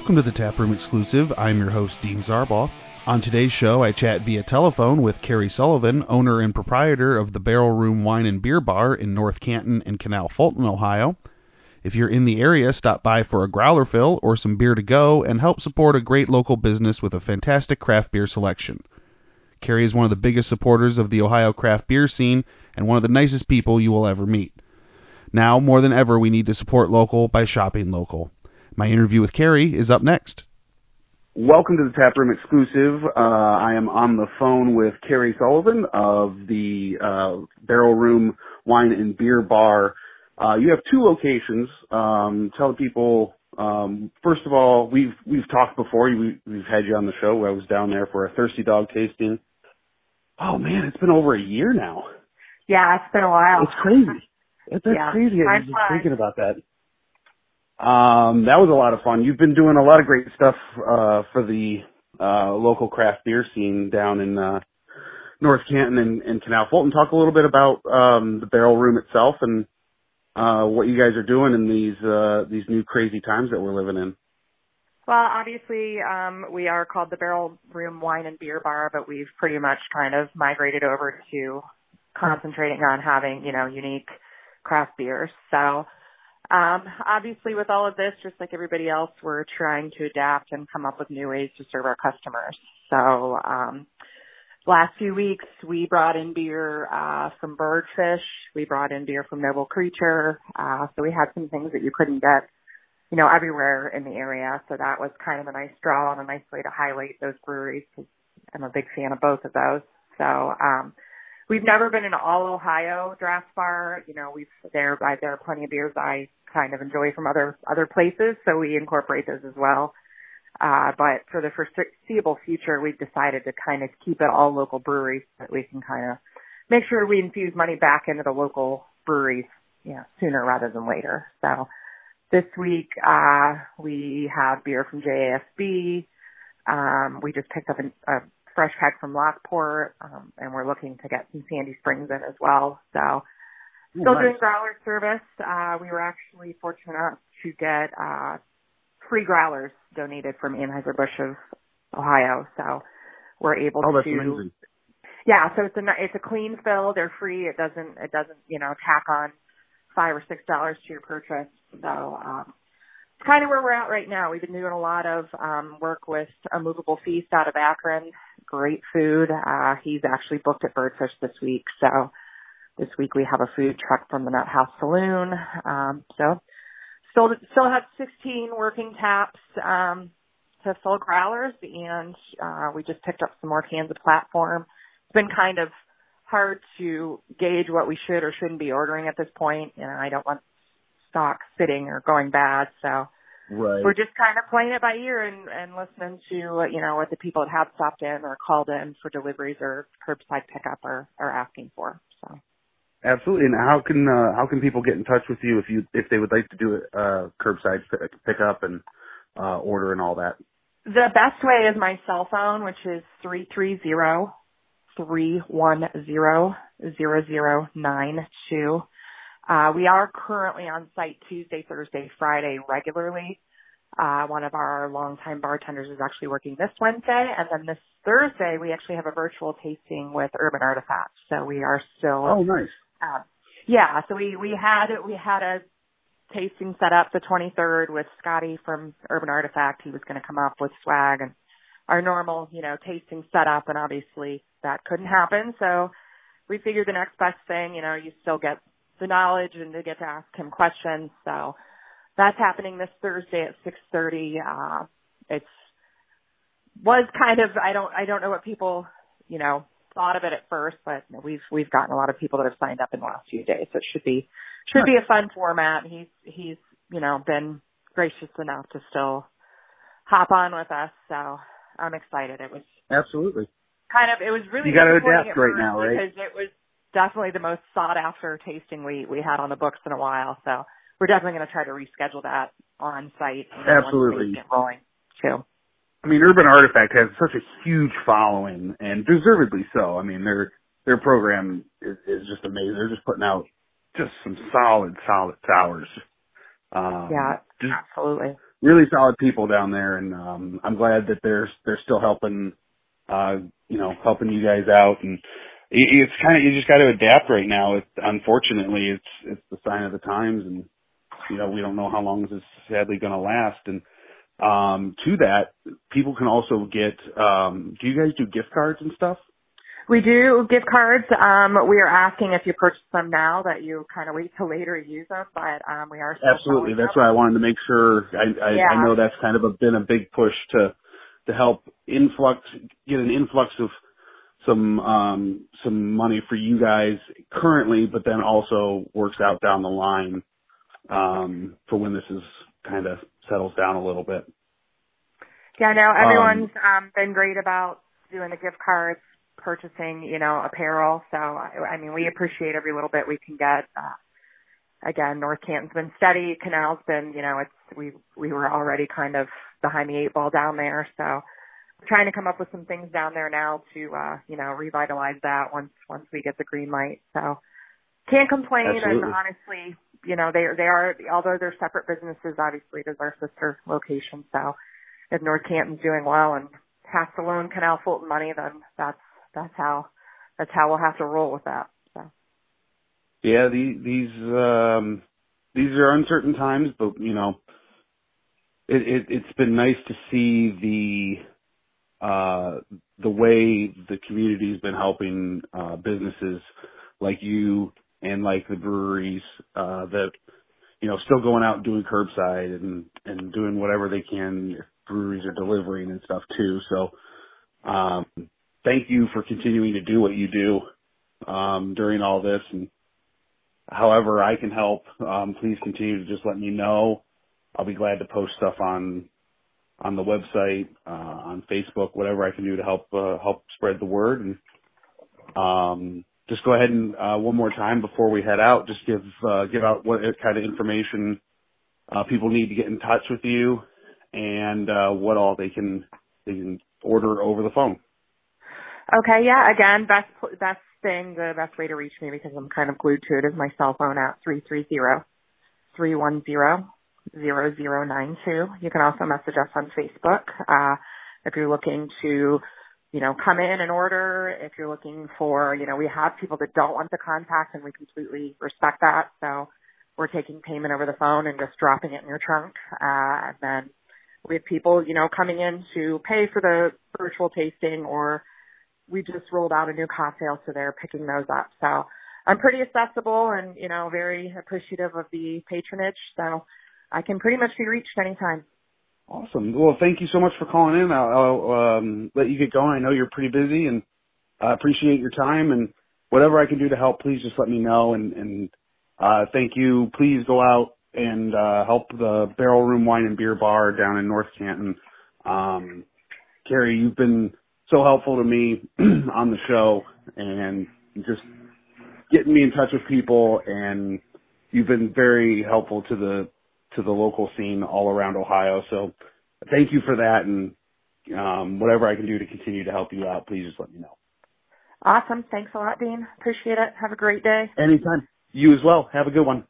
Welcome to the Taproom Exclusive. I'm your host, Dean Zarbaugh. On today's show, I chat via telephone with Keri Sullivan, owner and proprietor of the Barrel Room Wine and Beer Bar in North Canton and Canal Fulton, Ohio. If you're in the area, stop by for a growler fill or some beer to go and help support a great local business with a fantastic craft beer selection. Keri is one of the biggest supporters of the Ohio craft beer scene and one of the nicest people you will ever meet. Now, more than ever, we need to support local by shopping local. My interview with Keri is up next. Welcome to the Taproom exclusive. Uh, I am on the phone with Keri Sullivan of the uh, Barrel Room Wine and Beer Bar. Uh, you have two locations. Um, tell the people. Um, first of all, we've we've talked before. We, we've had you on the show. I was down there for a Thirsty Dog tasting. Oh man, it's been over a year now. Yeah, it's been a while. It's crazy. It's Yeah, crazy. I time was just thinking about that. Um, that was a lot of fun. You've been doing a lot of great stuff uh, for the uh, local craft beer scene down in uh, North Canton and, and Canal Fulton. Talk a little bit about um, the Barrel Room itself and uh, what you guys are doing in these uh, these new crazy times that we're living in. Well, obviously, um, we are called the Barrel Room Wine and Beer Bar, but we've pretty much kind of migrated over to concentrating on having, you know, unique craft beers. So, um, obviously with all of this, just like everybody else, we're trying to adapt and come up with new ways to serve our customers. So, um, last few weeks we brought in beer, uh, from Birdfish. We brought in beer from Noble Creature. Uh, so we had some things that you couldn't get you know, everywhere in the area. So that was kind of a nice draw and a nice way to highlight those breweries because I'm a big fan of both of those. So, um, we've never been an all Ohio draft bar. You know, we've there, I, there are plenty of beers I kind of enjoy from other, other places. So we incorporate those as well. Uh, but for the foreseeable future, we've decided to kind of keep it all local breweries so that we can kind of make sure we infuse money back into the local breweries, you know, sooner rather than later. So, this week, uh, we have beer from JAFB. Um, we just picked up an, a fresh pack from Lockport, um, and we're looking to get some Sandy Springs in as well. So, still nice. doing growler service. Uh, we were actually fortunate enough to get, uh, free growlers donated from Anheuser-Busch of Ohio. So, we're able Oh, that's to amazing. yeah, so it's a it's a clean fill. They're free. It doesn't it doesn't you know tack on five or six dollars to your purchase. So um, it's kind of where we're at right now. We've been doing a lot of um, work with a movable feast out of Akron. Great food. Uh, he's actually booked at Birdfish this week. So this week we have a food truck from the Nut House Saloon. Um, so still still have 16 working taps. Um, to fill growlers and uh, we just picked up some more cans of platform it's been kind of hard to gauge what we should or shouldn't be ordering at this point. Know, I don't want stock sitting or going bad, so Right. we're just kind of playing it by ear and, and listening to uh, you know what the people that have stopped in or called in for deliveries or curbside pickup are are asking for. So Absolutely. And how can uh, how can people get in touch with you if you if they would like to do it uh, curbside pick- pickup and uh, order and all that? the best way is my cell phone, which is three three zero three one zero zero zero nine two. Uh, we are currently on site Tuesday, Thursday, Friday regularly. Uh, one of our longtime bartenders is actually working this Wednesday, and then this Thursday we actually have a virtual tasting with Urban Artifacts. So we are still, Oh, nice. uh, yeah. So we we had we had a tasting set up the 23rd with Scotty from Urban Artifact. He was going to come up with swag and our normal, you know, tasting setup, and obviously that couldn't happen. So we figured the next best thing, you know, you still get the knowledge and to get to ask him questions. So that's happening this Thursday at 6:30. Uh, it's was kind of I don't I don't know what people you know thought of it at first, but we've we've gotten a lot of people that have signed up in the last few days. So it should be should be a fun format. He's he's you know been gracious enough to still hop on with us. So I'm excited. It was Absolutely. kind of it was really You gotta adapt right now, right? Because it was definitely the most sought after tasting we we had on the books in a while. So we're definitely going to try to reschedule that on site. Absolutely. Get rolling too. I mean, Urban Artifact has such a huge following, and deservedly so. I mean, their their program is, is just amazing. They're just putting out just some solid, solid sours. Um, Yeah, absolutely. really solid people down there, and um, I'm glad that they're they're still helping, uh, you know, helping you guys out. And it's kind of you just got to adapt right now. It's unfortunately it's it's the sign of the times, and you know we don't know how long this is sadly going to last. And um, to that, people can also get. Um, do you guys do gift cards and stuff? We do gift cards. Um, we are asking if you purchase them now that you kind of wait till later to use them, but um, we are absolutely. That's why I wanted to make sure. I, I, yeah. I know that's kind of a, been a big push to to help influx get an influx of some um some money for you guys currently, but then also works out down the line um for when this is kind of settles down a little bit. Yeah, no, everyone's um, um been great about doing the gift cards, purchasing, you know, apparel. So I mean, we appreciate every little bit we can get. Uh, again, North Canton's been steady. Canal's been, you know, it's we we were already kind of behind the eight ball down there, so trying to come up with some things down there now to uh, you know, revitalize that once once we get the green light. So can't complain Absolutely. and honestly, you know, they they are although they're separate businesses, obviously it is our sister location. So if North Canton's doing well and has to loan Canal Fulton money, then that's that's how that's how we'll have to roll with that. So yeah, these these um these are uncertain times, but you know, it, it it's been nice to see the the way the community's been helping uh, businesses like you and like the breweries uh, that you know still going out and doing curbside and and doing whatever they can. Breweries are delivering and stuff too. So um, thank you for continuing to do what you do um, during all this and. However, I can help. Um, please continue to just let me know. I'll be glad to post stuff on on the website, uh, on Facebook, whatever I can do to help uh, help spread the word. And um, just go ahead and uh, one more time before we head out, just give uh, give out what kind of information uh, people need to get in touch with you, and uh, what all they can they can order over the phone. Okay, yeah. Again, best best thing, the best way to reach me because I'm kind of glued to it is my cell phone at three three zero three one zero 0092. You can also message us on Facebook uh, if you're looking to, you know, come in and order. If you're looking for, you know, we have people that don't want the contact, and we completely respect that. So we're taking payment over the phone and just dropping it in your trunk. Uh, and then we have people, you know, coming in to pay for the virtual tasting, or we just rolled out a new cocktail, so they're picking those up. So I'm pretty accessible and, you know, very appreciative of the patronage. So I can pretty much be reached anytime. Awesome. Well, thank you so much for calling in. I'll, I'll um, let you get going. I know you're pretty busy, and I appreciate your time. And whatever I can do to help, please just let me know. And, and uh, thank you. Please go out and uh, help the Barrel Room Wine and Beer Bar down in North Canton. Um, Keri, you've been so helpful to me on the show, and just getting me in touch with people. And you've been very helpful to the to the local scene all around Ohio. So thank you for that. And um, whatever I can do to continue to help you out, please just let me know. Awesome. Thanks a lot, Dean. Appreciate it. Have a great day. Anytime. You as well. Have a good one.